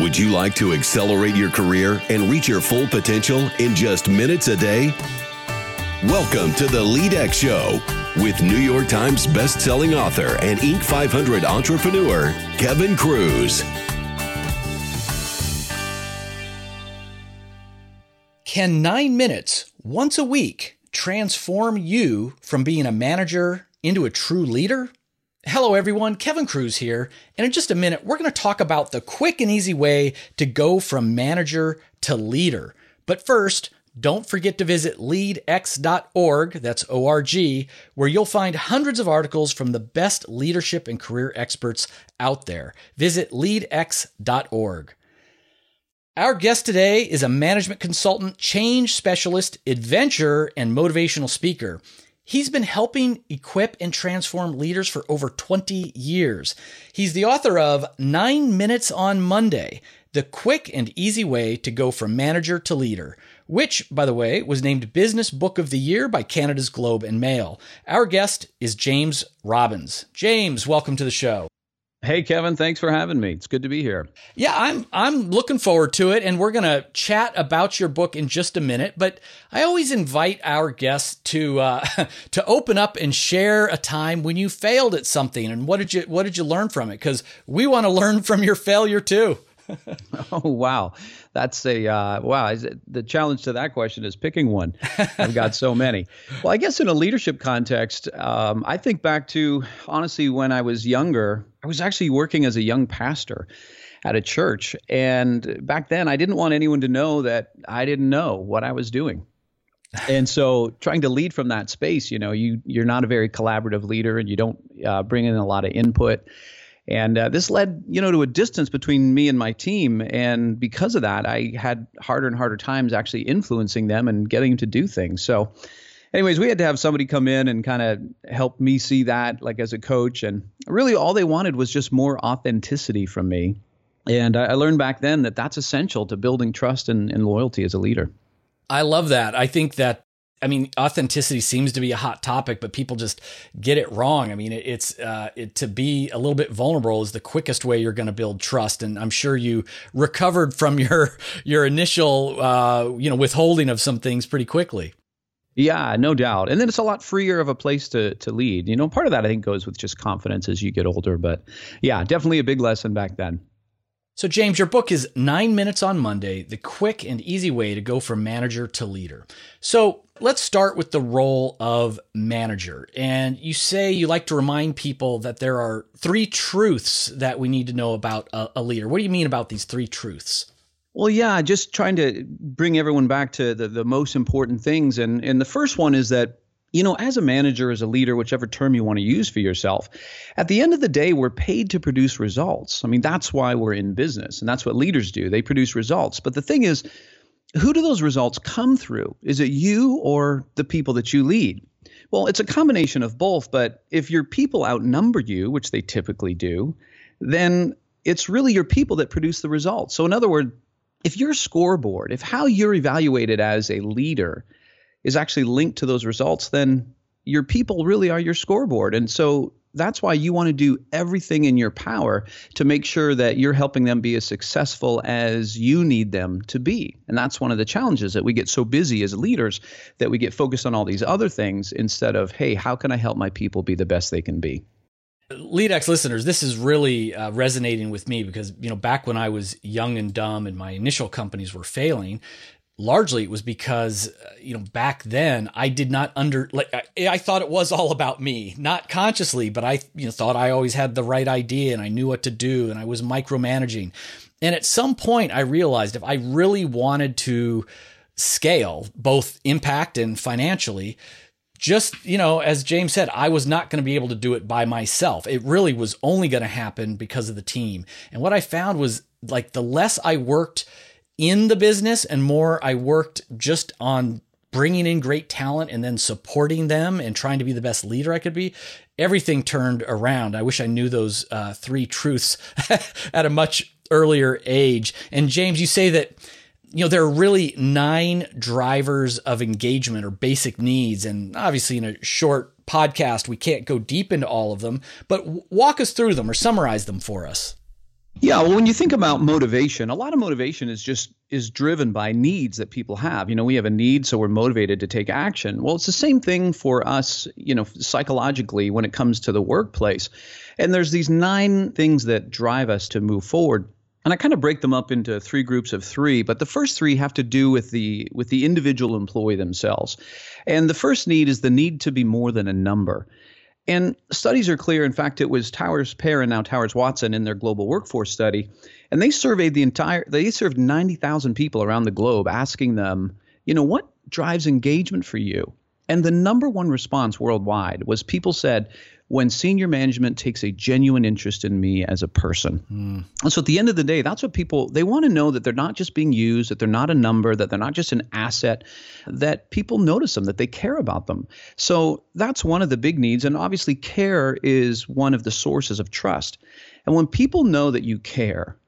Would you like to accelerate your career and reach your full potential in just minutes a day? Welcome to the LeadX Show with New York Times best-selling author and Inc. 500 entrepreneur Kevin Kruse. Can nine minutes once a week transform you from being a manager into a true leader? Hello, everyone. Kevin Kruse here. And in just a minute, we're going to talk about the quick and easy way to go from manager to leader. But first, don't forget to visit leadx.org, that's O R G, where you'll find hundreds of articles from the best leadership and career experts out there. Visit leadx.org. Our guest today is a management consultant, change specialist, adventurer, and motivational speaker. He's been helping equip and transform leaders for over 20 years. He's the author of Nine Minutes on Monday, the quick and easy way to go from manager to leader, which, by the way, was named Business Book of the Year by Canada's Globe and Mail. Our guest is James Robbins. James, welcome to the show. Hey Kevin, thanks for having me. It's good to be here. Yeah, I'm I'm looking forward to it and we're going to chat about your book in just a minute, but I always invite our guests to uh, to open up and share a time when you failed at something and what did you what did you learn from it cuz we want to learn from your failure too. oh wow, that's a uh, wow. the challenge to that question is picking one. I've got so many. Well, I guess in a leadership context, um, I think back to honestly when I was younger. I was actually working as a young pastor at a church, and back then I didn't want anyone to know that I didn't know what I was doing. and so trying to lead from that space you know you you're not a very collaborative leader and you don't uh, bring in a lot of input and uh, this led, you know, to a distance between me and my team. And because of that, I had harder and harder times actually influencing them and getting to do things. So, anyways, we had to have somebody come in and kind of help me see that, like as a coach. And really, all they wanted was just more authenticity from me. And I, I learned back then that that's essential to building trust and, and loyalty as a leader. I love that. I think that I mean, authenticity seems to be a hot topic, but people just get it wrong. I mean, it, it's uh, it, to be a little bit vulnerable is the quickest way you're going to build trust, and I'm sure you recovered from your your initial uh, you know withholding of some things pretty quickly. Yeah, no doubt. And then it's a lot freer of a place to to lead. You know, part of that I think goes with just confidence as you get older. But yeah, definitely a big lesson back then. So, James, your book is Nine Minutes on Monday The Quick and Easy Way to Go from Manager to Leader. So, let's start with the role of manager. And you say you like to remind people that there are three truths that we need to know about a, a leader. What do you mean about these three truths? Well, yeah, just trying to bring everyone back to the, the most important things. And, and the first one is that you know, as a manager, as a leader, whichever term you want to use for yourself, at the end of the day, we're paid to produce results. I mean, that's why we're in business, and that's what leaders do. They produce results. But the thing is, who do those results come through? Is it you or the people that you lead? Well, it's a combination of both, but if your people outnumber you, which they typically do, then it's really your people that produce the results. So, in other words, if your scoreboard, if how you're evaluated as a leader is actually linked to those results, then your people really are your scoreboard. And so that's why you want to do everything in your power to make sure that you're helping them be as successful as you need them to be. And that's one of the challenges that we get so busy as leaders that we get focused on all these other things instead of, hey, how can I help my people be the best they can be? LeadX listeners, this is really uh, resonating with me because you know back when I was young and dumb and my initial companies were failing, largely it was because uh, you know back then I did not under like I, I, thought it was all about me not consciously but I you know thought I always had the right idea and I knew what to do and I was micromanaging. And at some point I realized if I really wanted to scale both impact and financially just you know as James said I was not going to be able to do it by myself it really was only going to happen because of the team and what I found was like the less I worked in the business and more I worked just on bringing in great talent and then supporting them and trying to be the best leader I could be, everything turned around. I wish I knew those uh, three truths at a much earlier age. And James, you say that you know there are really nine drivers of engagement or basic needs, and obviously in a short podcast we can't go deep into all of them. But walk us through them or summarize them for us. Yeah, well, when you think about motivation, a lot of motivation is just is driven by needs that people have. You know, we have a need, so we're motivated to take action. Well, it's the same thing for us, you know, psychologically when it comes to the workplace. And there's these nine things that drive us to move forward. And I kind of break them up into three groups of three, but the first three have to do with the with the individual employee themselves. And the first need is the need to be more than a number. And studies are clear. In fact, it was Towers Perrin and now Towers Watson in their global workforce study, and they surveyed the entire. They served ninety thousand people around the globe, asking them, you know, what drives engagement for you? And the number one response worldwide was people said, when senior management takes a genuine interest in me as a person. Mm. And so at the end of the day, that's what people they want to know that they're not just being used, that they're not a number, that they're not just an asset, that people notice them, that they care about them. So that's one of the big needs and obviously care is one of the sources of trust. And when people know that you care,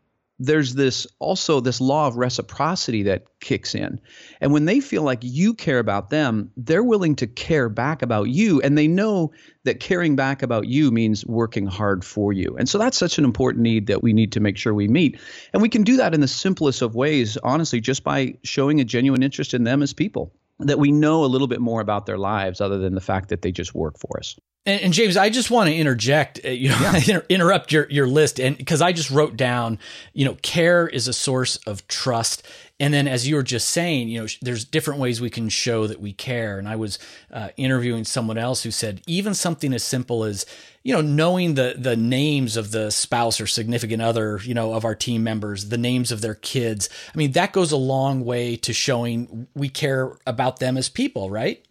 there's this also this law of reciprocity that kicks in. And when they feel like you care about them, they're willing to care back about you. And they know that caring back about you means working hard for you. And so that's such an important need that we need to make sure we meet. And we can do that in the simplest of ways, honestly, just by showing a genuine interest in them as people that we know a little bit more about their lives other than the fact that they just work for us. And, and, James, I just want to interject, uh, you know, yeah. interrupt your, your list. And because I just wrote down, you know, care is a source of trust. And then, as you were just saying, you know, there's different ways we can show that we care. And I was uh, interviewing someone else who said even something as simple as, you know, knowing the the names of the spouse or significant other, you know, of our team members, the names of their kids. I mean, that goes a long way to showing we care about them as people, right?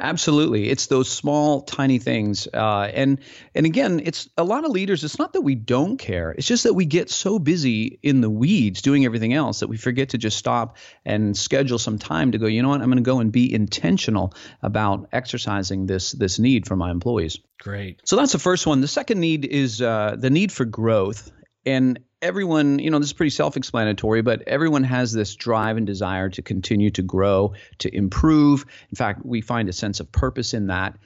Absolutely, it's those small, tiny things, uh, and and again, it's a lot of leaders. It's not that we don't care; it's just that we get so busy in the weeds doing everything else that we forget to just stop and schedule some time to go. You know what? I'm going to go and be intentional about exercising this this need for my employees. Great. So that's the first one. The second need is uh, the need for growth, and everyone, you know, this is pretty self explanatory, but everyone has this drive and desire to continue to grow, to improve. In fact, we find a sense of purpose in that.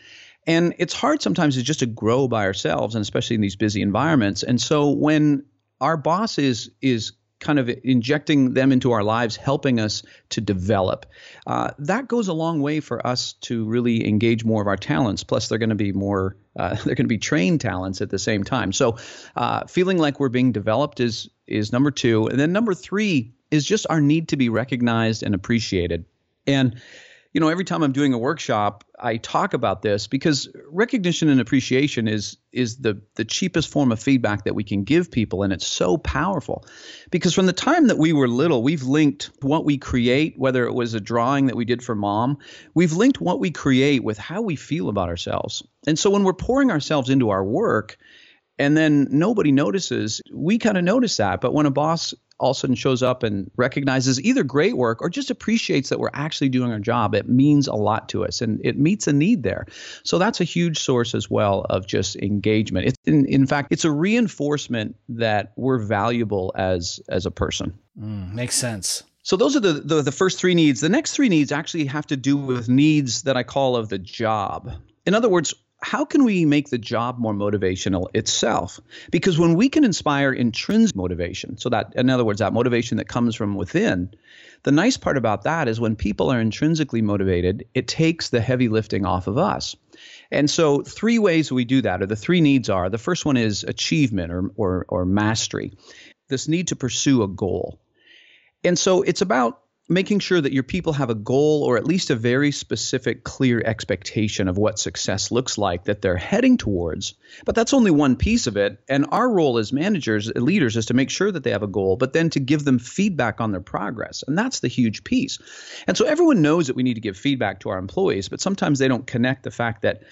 And it's hard sometimes just to grow by ourselves, and especially in these busy environments. And so when our boss is is kind of injecting them into our lives, helping us to develop. Uh, that goes a long way for us to really engage more of our talents. Plus, they're going to be more, uh, they're going to be trained talents at the same time. So, uh, feeling like we're being developed is is number two, and then number three is just our need to be recognized and appreciated. And you know, every time I'm doing a workshop, I talk about this because recognition and appreciation is is the the cheapest form of feedback that we can give people and it's so powerful. Because from the time that we were little, we've linked what we create, whether it was a drawing that we did for mom, we've linked what we create with how we feel about ourselves. And so when we're pouring ourselves into our work, and then nobody notices. We kind of notice that, but when a boss all of a sudden shows up and recognizes either great work or just appreciates that we're actually doing our job, it means a lot to us and it meets a need there. So that's a huge source as well of just engagement. It's in, in fact, it's a reinforcement that we're valuable as as a person. Mm, makes sense. So those are the, the, the first three needs. The next three needs actually have to do with needs that I call of the job. In other words, how can we make the job more motivational itself? Because when we can inspire intrinsic motivation, so that, in other words, that motivation that comes from within, the nice part about that is when people are intrinsically motivated, it takes the heavy lifting off of us. And so, three ways we do that, or the three needs are the first one is achievement or, or, or mastery, this need to pursue a goal. And so, it's about making sure that your people have a goal or at least a very specific, clear expectation of what success looks like that they're heading towards. But that's only one piece of it. And our role as managers, uh, leaders, is to make sure that they have a goal, but then to give them feedback on their progress. And that's the huge piece. And so everyone knows that we need to give feedback to our employees, but sometimes they don't connect the fact that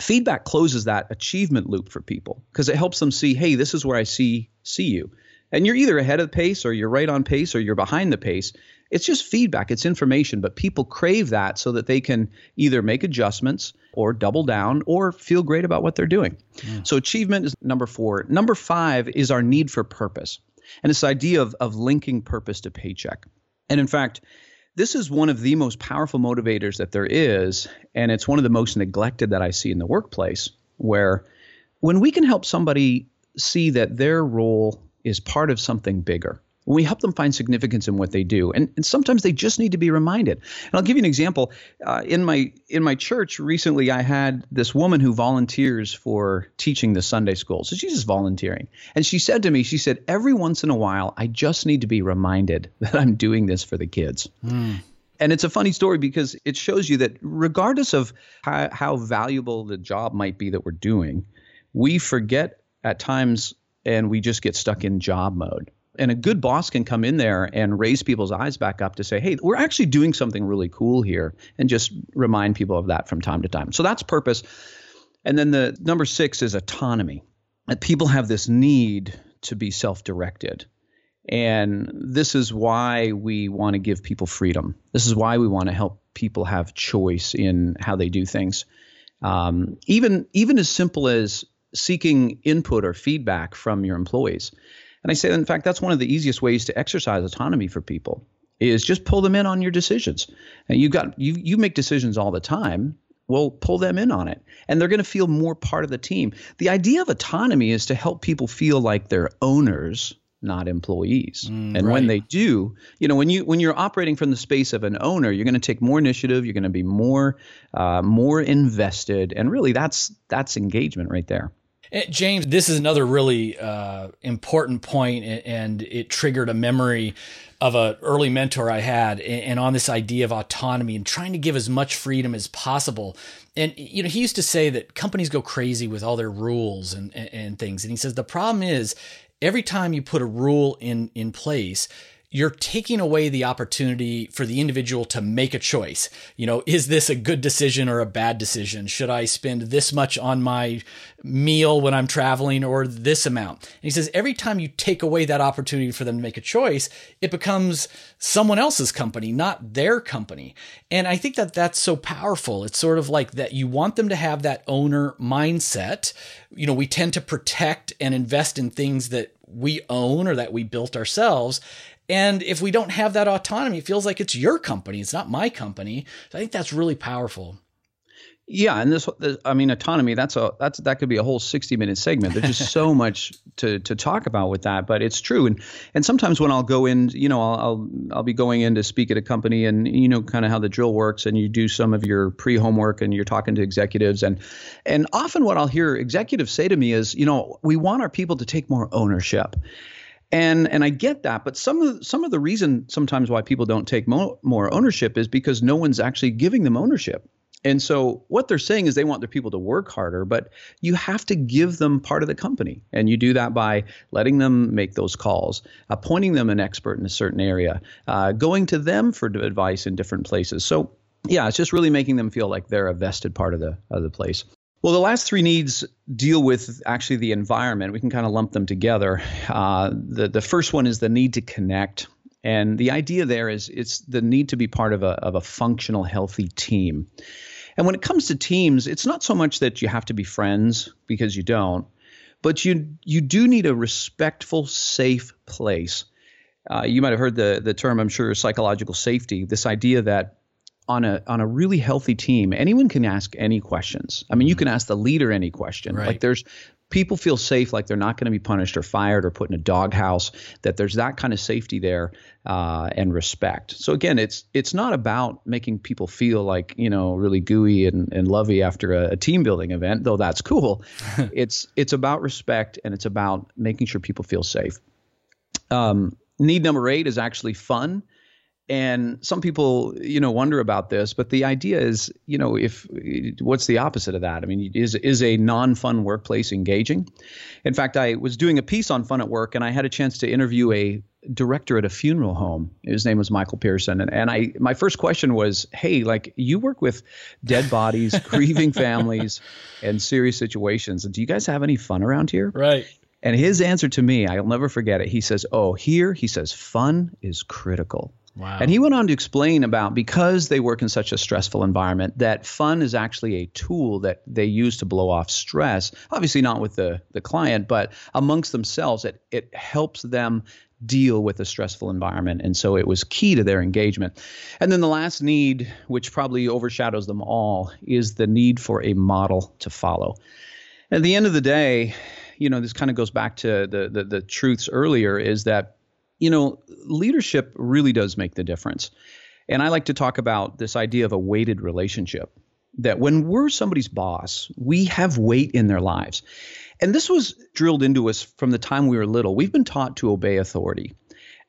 feedback closes that achievement loop for people because it helps them see, hey, this is where I see see you. And you're either ahead of the pace or you're right on pace or you're behind the pace. It's just feedback, it's information, but people crave that so that they can either make adjustments or double down or feel great about what they're doing. Yeah. So, achievement is number four. Number five is our need for purpose and this idea of, of linking purpose to paycheck. And in fact, this is one of the most powerful motivators that there is, and it's one of the most neglected that I see in the workplace, where when we can help somebody see that their role is part of something bigger. We help them find significance in what they do and, and sometimes they just need to be reminded. And i'll give you an example. Uh, in my in my church recently i had this woman who volunteers for teaching the sunday school. So she's just volunteering. And she said to me she said every once in a while i just need to be reminded that i'm doing this for the kids. Mm. And it's a funny story because it shows you that regardless of how, how valuable the job might be that we're doing, we forget at times and we just get stuck in job mode. And a good boss can come in there and raise people's eyes back up to say, hey, we're actually doing something really cool here, and just remind people of that from time to time. So that's purpose. And then the number six is autonomy. That people have this need to be self directed. And this is why we want to give people freedom. This is why we want to help people have choice in how they do things. Um, even even as simple as seeking input or feedback from your employees. And I say, in fact, that's one of the easiest ways to exercise autonomy for people is just pull them in on your decisions. And you got you you make decisions all the time. Well, pull them in on it, and they're going to feel more part of the team. The idea of autonomy is to help people feel like they're owners, not employees. Mm, and right. when they do, you know, when you when you're operating from the space of an owner, you're going to take more initiative. You're going to be more uh, more invested, and really, that's that's engagement right there. Eh, James, this is another really uh, important point, and it triggered a memory of an early mentor I had, and on this idea of autonomy and trying to give as much freedom as possible. And you know, he used to say that companies go crazy with all their rules and, and things, and he says the problem is every time you put a rule in in place you're taking away the opportunity for the individual to make a choice. You know, is this a good decision or a bad decision? Should I spend this much on my meal when I'm traveling or this amount? And he says every time you take away that opportunity for them to make a choice, it becomes someone else's company, not their company. And I think that that's so powerful. It's sort of like that you want them to have that owner mindset. You know, we tend to protect and invest in things that we own or that we built ourselves. And if we don't have that autonomy, it feels like it's your company. It's not my company. So I think that's really powerful. Yeah, and this, this, I mean, autonomy. That's a that's that could be a whole sixty minute segment. There's just so much to to talk about with that, but it's true. And and sometimes when I'll go in, you know, I'll I'll, I'll be going in to speak at a company, and you know, kind of how the drill works, and you do some of your pre homework, and you're talking to executives, and and often what I'll hear executives say to me is, you know, we want our people to take more ownership and and I get that, but some of some of the reason sometimes why people don't take mo- more ownership is because no one's actually giving them ownership. And so what they're saying is they want their people to work harder, but you have to give them part of the company. And you do that by letting them make those calls, appointing them an expert in a certain area, uh, going to them for advice in different places. So yeah, it's just really making them feel like they're a vested part of the of the place. Well, the last three needs deal with actually the environment. We can kind of lump them together. Uh, the the first one is the need to connect, and the idea there is it's the need to be part of a of a functional, healthy team. And when it comes to teams, it's not so much that you have to be friends because you don't, but you you do need a respectful, safe place. Uh, you might have heard the the term, I'm sure, psychological safety. This idea that on a on a really healthy team, anyone can ask any questions. I mean, you can ask the leader any question. Right. Like there's people feel safe, like they're not going to be punished or fired or put in a doghouse. That there's that kind of safety there uh, and respect. So again, it's it's not about making people feel like you know really gooey and, and lovey after a, a team building event, though that's cool. it's it's about respect and it's about making sure people feel safe. Um, need number eight is actually fun and some people you know wonder about this but the idea is you know if what's the opposite of that? I mean is is a non-fun workplace engaging? In fact i was doing a piece on fun at work and i had a chance to interview a director at a funeral home. His name was michael pearson and, and i my first question was hey like you work with dead bodies grieving families and serious situations. Do you guys have any fun around here? Right. And his answer to me i'll never forget it. He says oh here he says fun is critical Wow. And he went on to explain about because they work in such a stressful environment that fun is actually a tool that they use to blow off stress. Obviously not with the the client, but amongst themselves it it helps them deal with a stressful environment and so it was key to their engagement. And then the last need which probably overshadows them all is the need for a model to follow. At the end of the day, you know, this kind of goes back to the, the the truths earlier is that, you know, leadership really does make the difference. And I like to talk about this idea of a weighted relationship. That when we're somebody's boss, we have weight in their lives. And this was drilled into us from the time we were little. We've been taught to obey authority.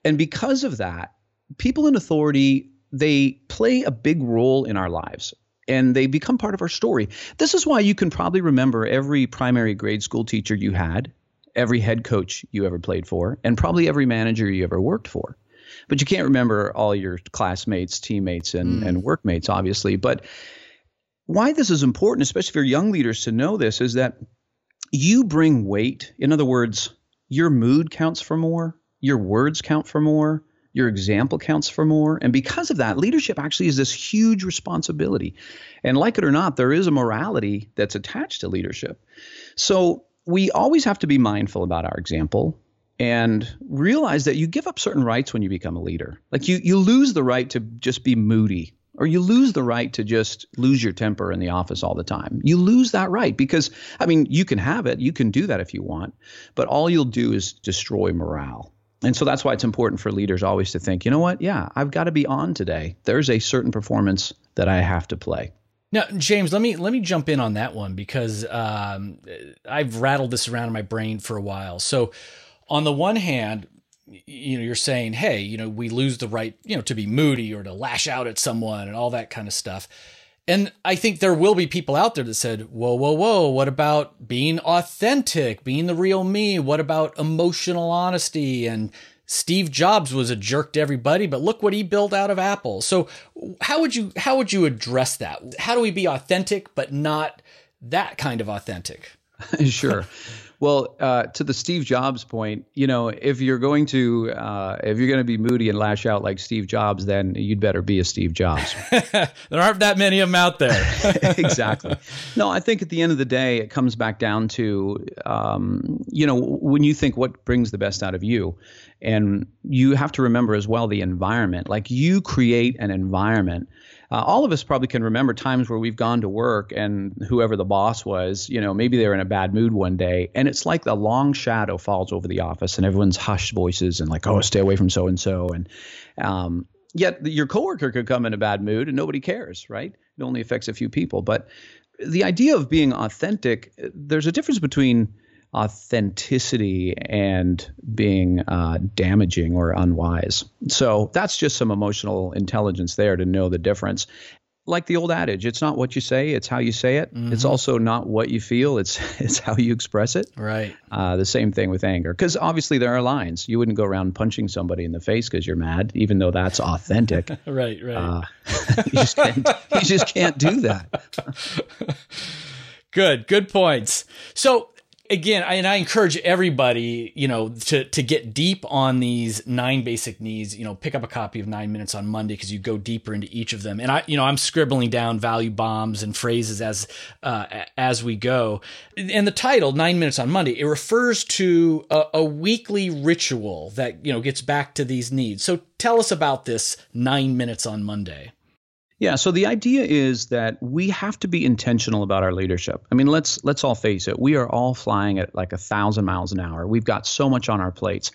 And because of that, people in authority, they play a big role in our lives and they become part of our story. This is why you can probably remember every primary grade school teacher you had, every head coach you ever played for, and probably every manager you ever worked for. But you can't remember all your classmates, teammates, and, mm. and workmates, obviously. But why this is important, especially for young leaders to know this, is that you bring weight. In other words, your mood counts for more, your words count for more, your example counts for more. And because of that, leadership actually is this huge responsibility. And like it or not, there is a morality that's attached to leadership. So we always have to be mindful about our example and realize that you give up certain rights when you become a leader. Like you you lose the right to just be moody or you lose the right to just lose your temper in the office all the time. You lose that right because, I mean, you can have it, you can do that if you want, but all you'll do is destroy morale. And so that's why it's important for leaders always to think, you know what? Yeah, I've got to be on today. There's a certain performance that I have to play. Now, James, let me let me jump in on that one because um, I've rattled this around in my brain for a while. So, on the one hand, you know you're saying hey you know we lose the right you know to be moody or to lash out at someone and all that kind of stuff and i think there will be people out there that said whoa whoa whoa what about being authentic being the real me what about emotional honesty and steve jobs was a jerk to everybody but look what he built out of apple so how would you how would you address that how do we be authentic but not that kind of authentic sure well, uh, to the Steve Jobs point, you know, if you're going to uh, if you're going to be moody and lash out like Steve Jobs, then you'd better be a Steve Jobs. there aren't that many of them out there. exactly. No, I think at the end of the day, it comes back down to, um, you know, when you think what brings the best out of you, and you have to remember as well the environment. Like you create an environment uh, all of us probably can remember times where we've gone to work and whoever the boss was, you know, maybe they're in a bad mood one day, and it's like a long shadow falls over the office, and everyone's hushed voices and like, oh, stay away from so and so, and um, yet your coworker could come in a bad mood and nobody cares, right? It only affects a few people, but the idea of being authentic, there's a difference between authenticity and being uh, damaging or unwise. So that's just some emotional intelligence there to know the difference. Like the old adage, it's not what you say, it's how you say it. Mm-hmm. It's also not what you feel, it's it's how you express it. Right. Uh, the same thing with anger, because obviously there are lines. You wouldn't go around punching somebody in the face because you're mad, even though that's authentic. right. Right. Uh, you just can't. You just can't do that. good. Good points. So again, I, and I encourage everybody, you know, to to get deep on these nine basic needs. You know, pick up a copy of Nine Minutes on Monday because you go deeper into each of them. And I, you know, I'm scribbling down value bombs and phrases as uh, as we go. And the title, Nine Minutes on Monday, it refers to a, a weekly ritual that you know gets back to these needs. So tell us about this Nine Minutes on Monday. Yeah, so the idea is that we have to be intentional about our leadership. I mean, let's let's all face it. We are all flying at like a thousand miles an hour. We've got so much on our plates.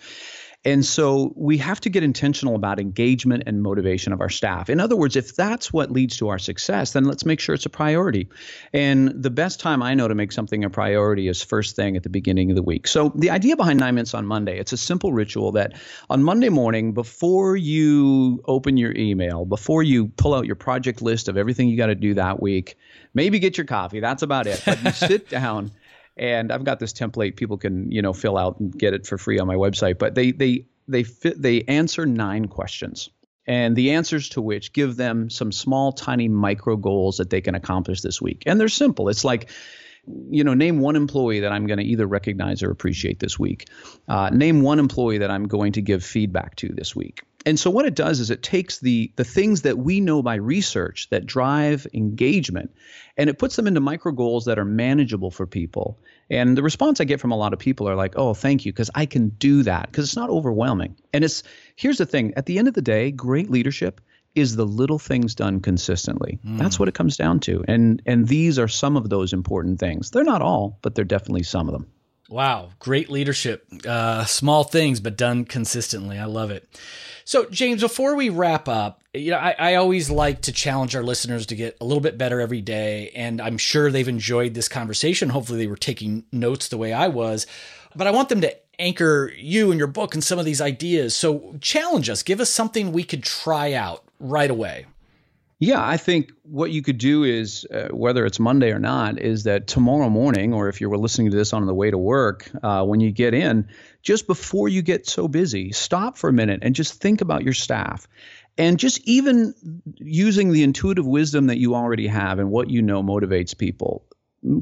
And so we have to get intentional about engagement and motivation of our staff. In other words, if that's what leads to our success, then let's make sure it's a priority. And the best time I know to make something a priority is first thing at the beginning of the week. So the idea behind Nine Minutes on Monday, it's a simple ritual that on Monday morning, before you open your email, before you pull out your project list of everything you got to do that week, maybe get your coffee. That's about it. But you sit down and I've got this template people can you know fill out and get it for free on my website. But they they they fit they answer nine questions, and the answers to which give them some small, tiny micro goals that they can accomplish this week. And they're simple. It's like you know, name one employee that I'm going to either recognize or appreciate this week. Uh, name one employee that I'm going to give feedback to this week and so what it does is it takes the the things that we know by research that drive engagement and it puts them into micro goals that are manageable for people. And the response i get from a lot of people are like oh thank you because i can do that because it's not overwhelming. And it's here's the thing at the end of the day great leadership is the little things done consistently. Mm. that's what it comes down to. And and these are some of those important things. They're not all but they're definitely some of them Wow, great leadership. Uh, small things, but done consistently. I love it. So, James, before we wrap up, you know, I, I, always like to challenge our listeners to get a little bit better every day. And I'm sure they've enjoyed this conversation. Hopefully, they were taking notes the way I was. But I want them to anchor you and your book and some of these ideas. So, challenge us, give us something we could try out right away. Yeah, I think what you could do is, uh, whether it's Monday or not, is that tomorrow morning, or if you were listening to this on the way to work, uh, when you get in, just before you get so busy, stop for a minute and just think about your staff. And just even using the intuitive wisdom that you already have and what you know motivates people,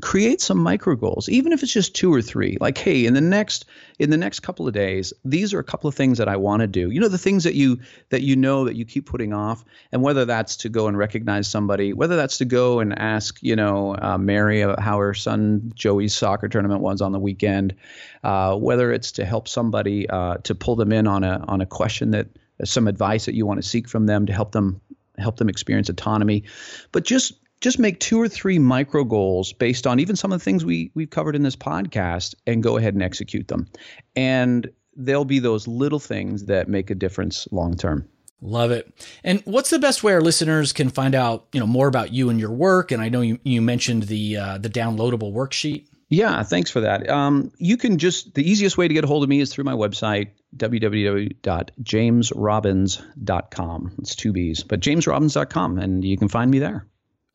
create some micro goals even if it's just two or three. Like hey in the next in the next couple of days these are a couple of things that i want to do. You know the things that you that you know that you keep putting off and whether that's to go and recognize somebody whether that's to go and ask you know uh, mary how her son joey's soccer tournament was on the weekend uh, whether it's to help somebody uh, to pull them in on a on a question that some advice that you want to seek from them to help them help them experience autonomy. But just just make two or three micro goals based on even some of the things we we've covered in this podcast and go ahead and execute them. And there'll be those little things that make a difference long term. Love it. And what's the best way our listeners can find out, you know, more about you and your work? And I know you, you mentioned the uh, the downloadable worksheet. Yeah, thanks for that. Um, you can just the easiest way to get a hold of me is through my website www.jamesrobbins.com. It's two B's, but jamesrobbins.com, and you can find me there.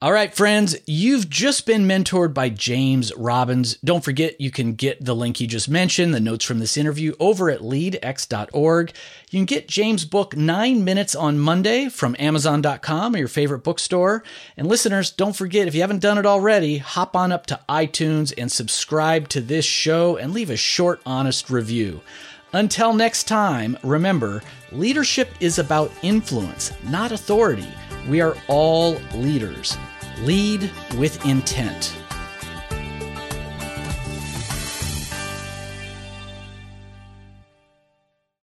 All right, friends, you've just been mentored by James Robbins. Don't forget, you can get the link he just mentioned, the notes from this interview, over at leadx.org. You can get James' book, Nine Minutes on Monday, from Amazon.com or your favorite bookstore. And listeners, don't forget, if you haven't done it already, hop on up to iTunes and subscribe to this show and leave a short, honest review. Until next time, remember, leadership is about influence, not authority. We are all leaders. Lead with intent.